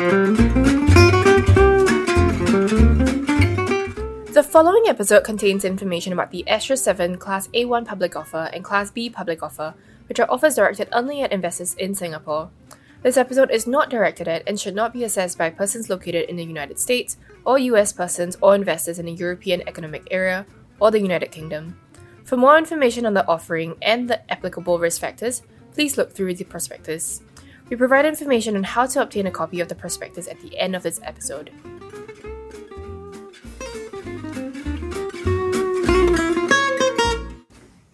The following episode contains information about the Astrea 7 Class A1 public offer and Class B public offer, which are offers directed only at investors in Singapore. This episode is not directed at and should not be assessed by persons located in the United States or US persons or investors in the European Economic Area or the United Kingdom. For more information on the offering and the applicable risk factors, please look through the prospectus. We provide information on how to obtain a copy of the prospectus at the end of this episode.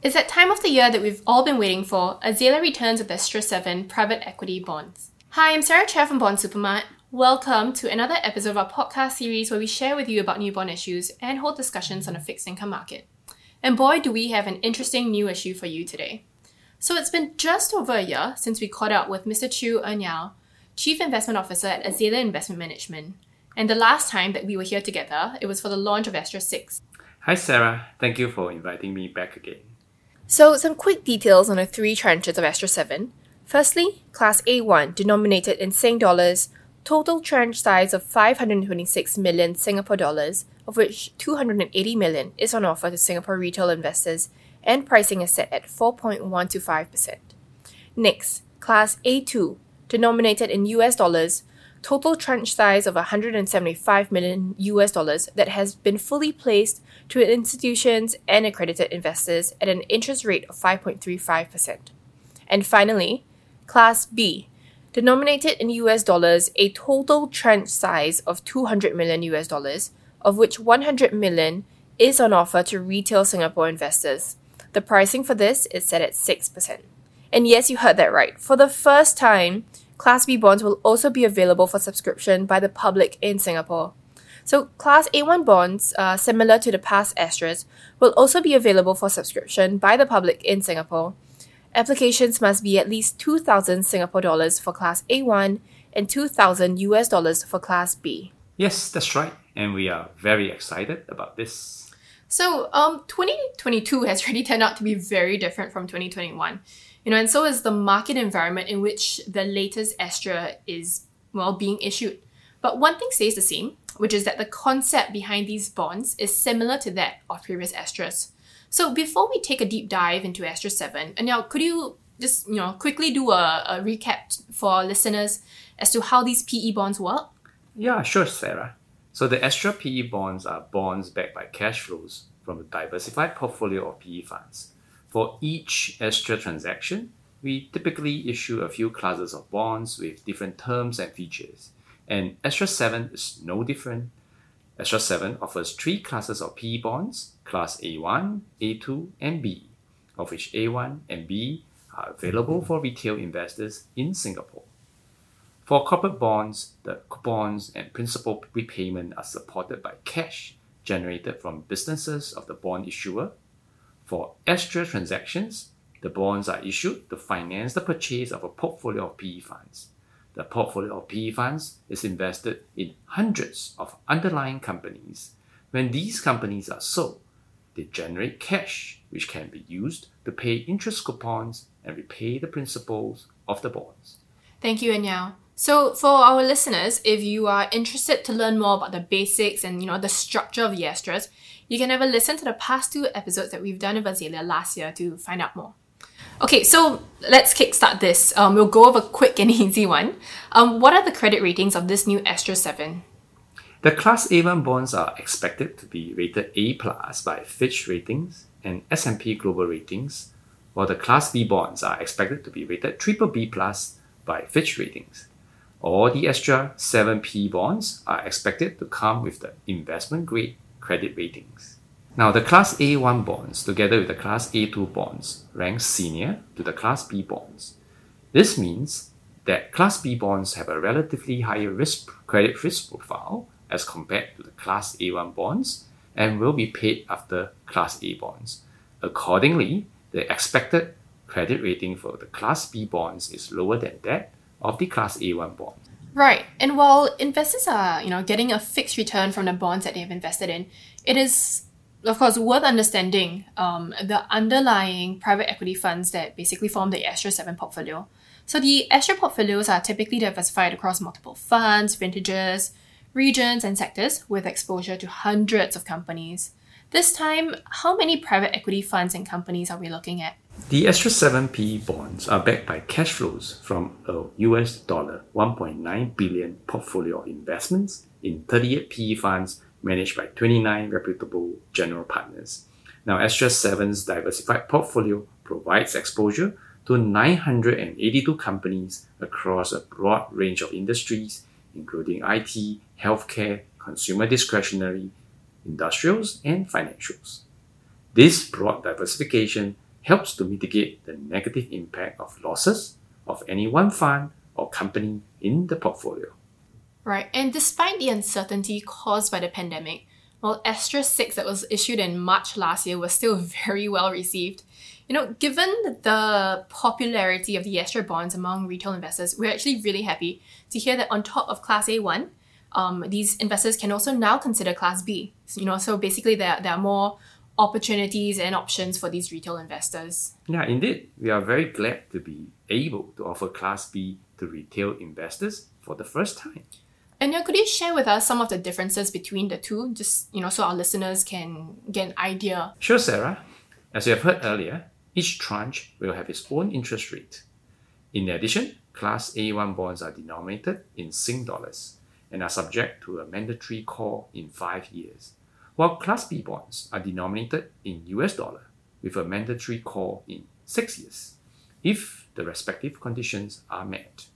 It's that time of the year that we've all been waiting for. Azalea returns with Astrea 7 private equity bonds. Hi, I'm Sarah Chia from Bond Supermart. Welcome to another episode of our podcast series where we share with you about new bond issues and hold discussions on the fixed income market. And boy, do we have an interesting new issue for you today. So it's been just over a year since we caught up with Mr. Chew Earnyao, Chief Investment Officer at Azalea Investment Management. And the last time that we were here together, it was for the launch of Astrea 6. Hi, Sarah. Thank you for inviting me back again. So, some quick details on the three tranches of Astrea 7. Firstly, Class A1, denominated in Sing dollars, total tranche size of 526 million Singapore dollars, of which 280 million is on offer to Singapore retail investors, and pricing is set at 4.125%. Next, Class A2, denominated in US dollars, total tranche size of 175 million US dollars that has been fully placed to institutions and accredited investors at an interest rate of 5.35%. And finally, Class B, denominated in US dollars, a total tranche size of 200 million US dollars, of which 100 million is on offer to retail Singapore investors. The pricing for this is set at 6%. And yes, you heard that right. For the first time, Class B bonds will also be available for subscription by the public in Singapore. So, Class A1 bonds, uh, similar to the past Astreas, will also be available for subscription by the public in Singapore. Applications must be at least 2,000 Singapore dollars for Class A1 and 2,000 US dollars for Class B. Yes, that's right. And we are very excited about this. So, um, 2022 has really turned out to be very different from 2021. You know, and so is the market environment in which the latest Astrea is, well, being issued. But one thing stays the same, which is that the concept behind these bonds is similar to that of previous Astreas. So before we take a deep dive into Astrea 7, and now could you just, you know, quickly do a, a recap for listeners as to how these PE bonds work? Yeah, sure, Sarah. So the Astrea PE bonds are bonds backed by cash flows from a diversified portfolio of PE funds. For each Astrea transaction, we typically issue a few classes of bonds with different terms and features. And Astrea 7 is no different. Astrea 7 offers three classes of PE bonds Class A1, A2, and B, of which A1 and B are available for retail investors in Singapore. For corporate bonds, the coupons and principal repayment are supported by cash generated from businesses of the bond issuer for Astrea transactions, the bonds are issued to finance the purchase of a portfolio of PE funds. The portfolio of PE funds is invested in hundreds of underlying companies. When these companies are sold, they generate cash which can be used to pay interest coupons and repay the principals of the bonds. Thank you, Earnyao. So, for our listeners, if you are interested to learn more about the basics and you know the structure of the Astreas, you can a listen to the past two episodes that we've done with Azalea last year to find out more. Okay, so let's kickstart this. Um, we'll go over a quick and easy one. Um, what are the credit ratings of this new Astrea 7? The Class A1 bonds are expected to be rated A plus by Fitch Ratings and S&P Global Ratings, while the Class B bonds are expected to be rated triple B plus by Fitch Ratings. All the Astrea 7P bonds are expected to come with the investment grade credit ratings. Now, the Class A1 bonds, together with the Class A2 bonds, rank senior to the Class B bonds. This means that Class B bonds have a relatively higher risk credit risk profile as compared to the Class A1 bonds and will be paid after Class A bonds. Accordingly, the expected credit rating for the Class B bonds is lower than that of the Class A1 bond. Right. And while investors are, you know, getting a fixed return from the bonds that they have invested in, it is of course worth understanding um, the underlying private equity funds that basically form the Astrea 7 portfolio. So the Astrea portfolios are typically diversified across multiple funds, vintages, regions, and sectors with exposure to hundreds of companies. This time, how many private equity funds and companies are we looking at? The Astrea 7 PE bonds are backed by cash flows from a US dollar 1.9 billion portfolio of investments in 38 PE funds managed by 29 reputable general partners. Now, Astrea 7's diversified portfolio provides exposure to 982 companies across a broad range of industries, including IT, healthcare, consumer discretionary, industrials, and financials. This broad diversification helps to mitigate the negative impact of losses of any one fund or company in the portfolio. Right, and despite the uncertainty caused by the pandemic, while Astrea 6 that was issued in March last year was still very well received. You know, given the popularity of the Astrea bonds among retail investors, we're actually really happy to hear that on top of Class A1, um, these investors can also now consider Class B. You know, so basically there, there are more opportunities and options for these retail investors. Yeah, indeed. We are very glad to be able to offer Class B to retail investors for the first time. And now, could you share with us some of the differences between the two, just you know, so our listeners can get an idea? Sure, Sarah. As you have heard earlier, each tranche will have its own interest rate. In addition, Class A1 bonds are denominated in Sing dollars and are subject to a mandatory call in five years, while Class B bonds are denominated in US dollar with a mandatory call in six years, if the respective conditions are met.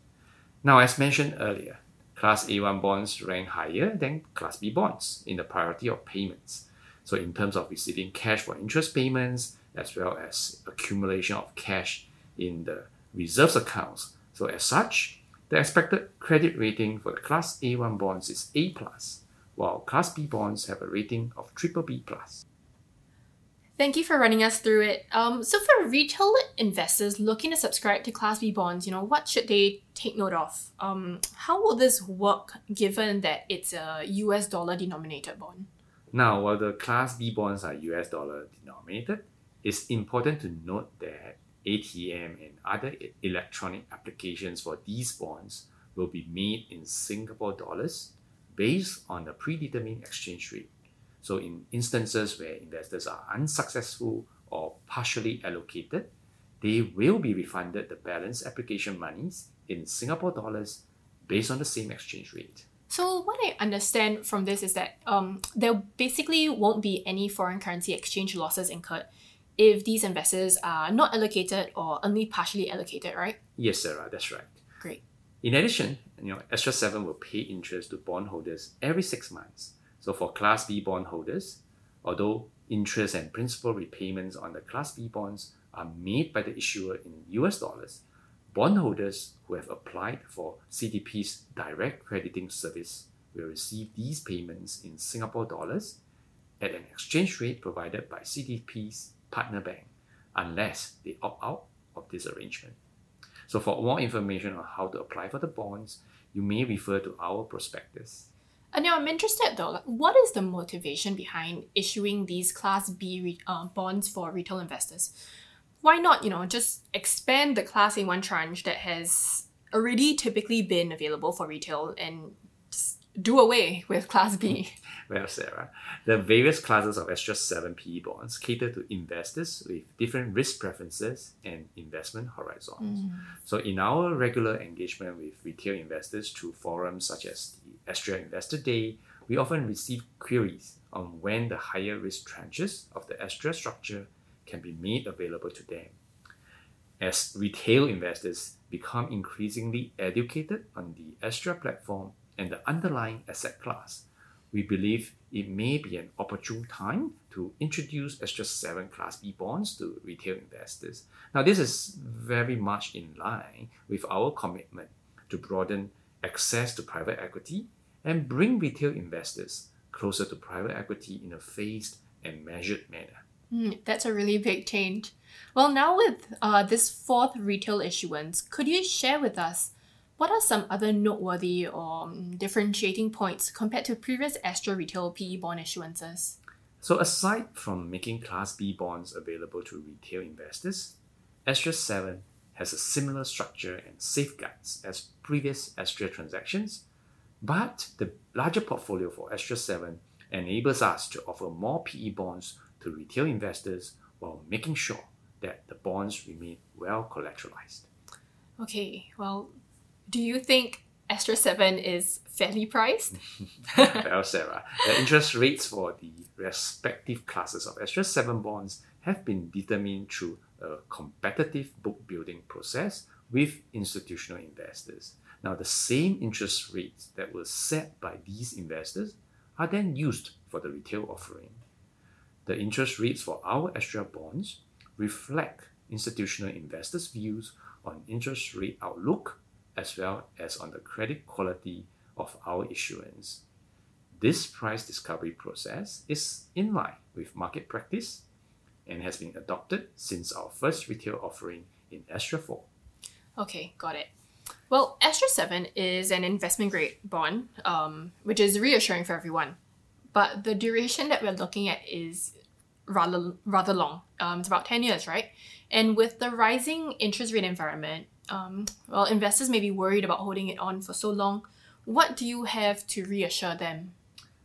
Now, as mentioned earlier, Class A1 bonds rank higher than Class B bonds in the priority of payments. So, in terms of receiving cash for interest payments, as well as accumulation of cash in the reserves accounts. So, as such, the expected credit rating for the Class A1 bonds is A, while Class B bonds have a rating of triple B. plus. Thank you for running us through it. Um, so for retail investors looking to subscribe to Class B bonds, you know, what should they take note of? Um, how will this work given that it's a US dollar denominated bond? Now, while the Class B bonds are US dollar denominated, it's important to note that ATM and other electronic applications for these bonds will be made in Singapore dollars based on the predetermined exchange rate. So, in instances where investors are unsuccessful or partially allocated, they will be refunded the balance application monies in Singapore dollars based on the same exchange rate. So, what I understand from this is that um, there basically won't be any foreign currency exchange losses incurred if these investors are not allocated or only partially allocated, right? Yes, Sarah, that's right. Great. In addition, you know, Astrea 7 will pay interest to bondholders every six months so for Class B bondholders, although interest and principal repayments on the Class B bonds are made by the issuer in US dollars, bondholders who have applied for CDP's direct crediting service will receive these payments in Singapore dollars at an exchange rate provided by CDP's partner bank unless they opt out of this arrangement. So for more information on how to apply for the bonds, you may refer to our prospectus. And now I'm interested though, like, what is the motivation behind issuing these Class B re- uh, bonds for retail investors? Why not, you know, just expand the Class A1 tranche that has already typically been available for retail and do away with Class B? Well, Sarah, the various classes of Astrea 7 PE bonds cater to investors with different risk preferences and investment horizons. Mm. So, in our regular engagement with retail investors through forums such as the Astrea Investor Day, we often receive queries on when the higher risk tranches of the Astrea structure can be made available to them. As retail investors become increasingly educated on the Astrea platform and the underlying asset class, we believe it may be an opportune time to introduce Astrea 7 Class B bonds to retail investors. Now, this is very much in line with our commitment to broaden access to private equity and bring retail investors closer to private equity in a phased and measured manner. Mm, that's a really big change. Well, now with uh, this fourth retail issuance, could you share with us what are some other noteworthy or um, differentiating points compared to previous Astrea retail PE bond issuances? So, aside from making Class B bonds available to retail investors, Astrea 7 has a similar structure and safeguards as previous Astrea transactions, but the larger portfolio for Astrea 7 enables us to offer more PE bonds to retail investors while making sure that the bonds remain well collateralized. Okay, well, do you think Astrea 7 is fairly priced? well, Sarah, the interest rates for the respective classes of Astrea 7 bonds have been determined through a competitive book building process with institutional investors. Now, the same interest rates that were set by these investors are then used for the retail offering. The interest rates for our Astrea bonds reflect institutional investors' views on interest rate outlook as well as on the credit quality of our issuance. This price discovery process is in line with market practice and has been adopted since our first retail offering in Astrea 4. Okay, got it. Well, Astrea 7 is an investment grade bond, um, which is reassuring for everyone. But the duration that we're looking at is rather rather long. Um, it's about 10 years, right? And with the rising interest rate environment, um, well, investors may be worried about holding it on for so long. What do you have to reassure them?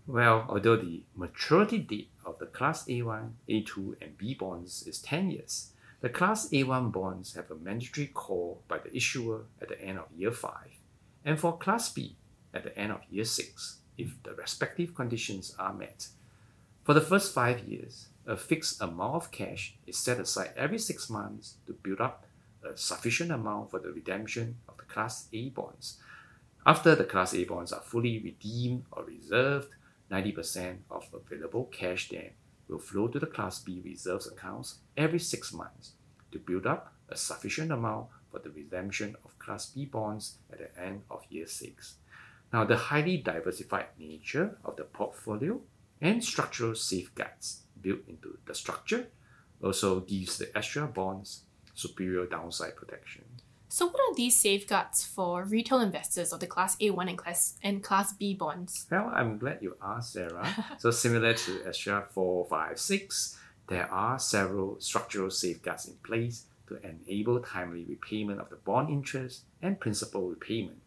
Well, although the maturity date of the Class A1, A2, and B bonds is 10 years, the Class A1 bonds have a mandatory call by the issuer at the end of year 5, and for Class B at the end of year 6, if the respective conditions are met. For the first five years, a fixed amount of cash is set aside every six months to build up a sufficient amount for the redemption of the Class A bonds. After the Class A bonds are fully redeemed or reserved, 90% of available cash then will flow to the Class B reserves accounts every six months to build up a sufficient amount for the redemption of Class B bonds at the end of year six. Now, the highly diversified nature of the portfolio and structural safeguards built into the structure also gives the Astrea bonds superior downside protection. So, what are these safeguards for retail investors of the Class A1 and Class and Class B bonds? Well, I'm glad you asked, Sarah. so, similar to Astrea 4, 5, 6, there are several structural safeguards in place to enable timely repayment of the bond interest and principal repayment.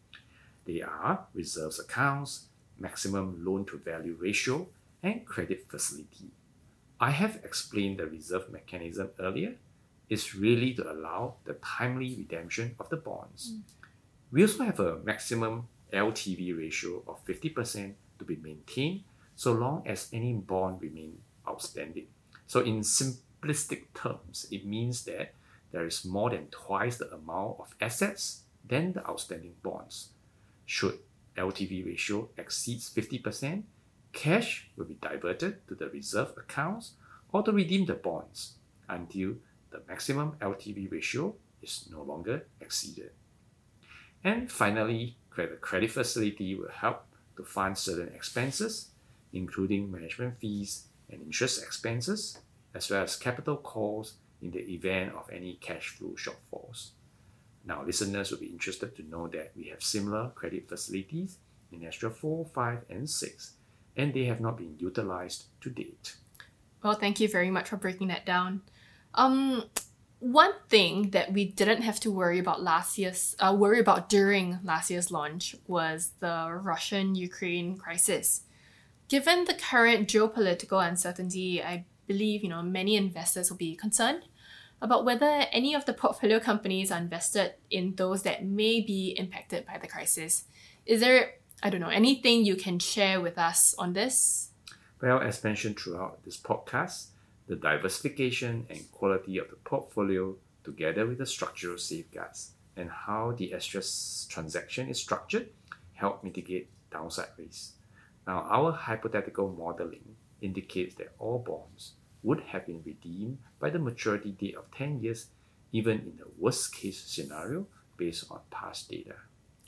They are reserves accounts, maximum loan to value ratio, and credit facility. I have explained the reserve mechanism earlier is really to allow the timely redemption of the bonds. Mm. We also have a maximum LTV ratio of 50% to be maintained so long as any bond remain outstanding. So in simplistic terms, it means that there is more than twice the amount of assets than the outstanding bonds. Should LTV ratio exceeds 50%, cash will be diverted to the reserve accounts or to redeem the bonds until the maximum LTV ratio is no longer exceeded. And finally, the credit facility will help to fund certain expenses, including management fees and interest expenses, as well as capital calls in the event of any cash flow shortfalls. Now, listeners will be interested to know that we have similar credit facilities in Astrea 4, 5, and 6, and they have not been utilized to date. Well, thank you very much for breaking that down. Um, one thing that we didn't have to worry about last year's uh, worry about during last year's launch was the Russian Ukraine crisis. Given the current geopolitical uncertainty, I believe you know many investors will be concerned about whether any of the portfolio companies are invested in those that may be impacted by the crisis. Is there I don't know anything you can share with us on this? Well, as mentioned throughout this podcast, the diversification and quality of the portfolio together with the structural safeguards and how the Astrea transaction is structured help mitigate downside risk. Now, our hypothetical modeling indicates that all bonds would have been redeemed by the maturity date of 10 years, even in the worst case scenario based on past data.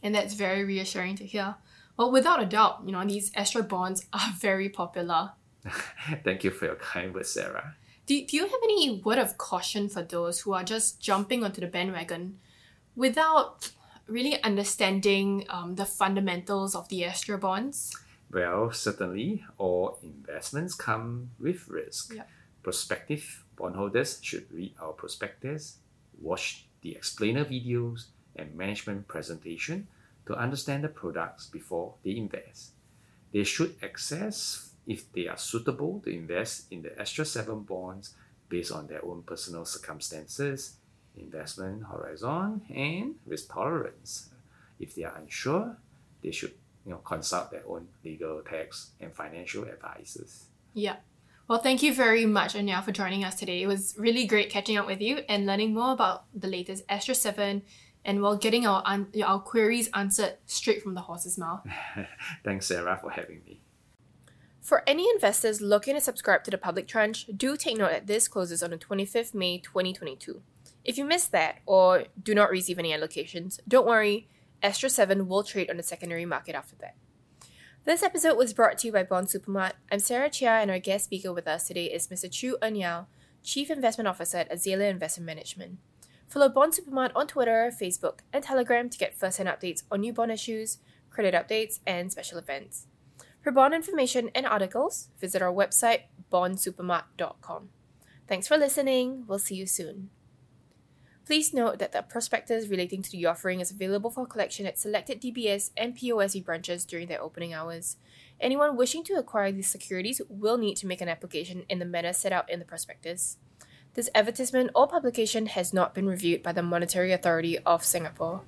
And that's very reassuring to hear. Well, without a doubt, you know, these Astrea bonds are very popular Thank you for your kind words, Sarah. Do, do you have any word of caution for those who are just jumping onto the bandwagon without really understanding um, the fundamentals of the Astrea bonds? Well, certainly, all investments come with risk. Yep. Prospective bondholders should read our prospectus, watch the explainer videos, and management presentation to understand the products before they invest. They should assess if they are suitable to invest in the Astrea 7 bonds based on their own personal circumstances, investment horizon, and risk tolerance. If they are unsure, they should you know, consult their own legal, tax, and financial advisors. Yeah. Well, thank you very much, Anya, for joining us today. It was really great catching up with you and learning more about the latest Astrea 7 and while getting our, un- our queries answered straight from the horse's mouth. Thanks, Sarah, for having me. For any investors looking to subscribe to the public tranche, do take note that this closes on the 25th May 2022. If you missed that or do not receive any allocations, don't worry, Astrea 7 will trade on the secondary market after that. This episode was brought to you by Bond Supermart. I'm Sarah Chia, and our guest speaker with us today is Mr. Chu En Yao, Chief Investment Officer at Azalea Investment Management. Follow Bond Supermart on Twitter, Facebook, and Telegram to get first-hand updates on new bond issues, credit updates, and special events. For bond information and articles, visit our website bondsupermart.com. Thanks for listening. We'll see you soon. Please note that the prospectus relating to the offering is available for collection at selected DBS and POSB branches during their opening hours. Anyone wishing to acquire these securities will need to make an application in the manner set out in the prospectus. This advertisement or publication has not been reviewed by the Monetary Authority of Singapore.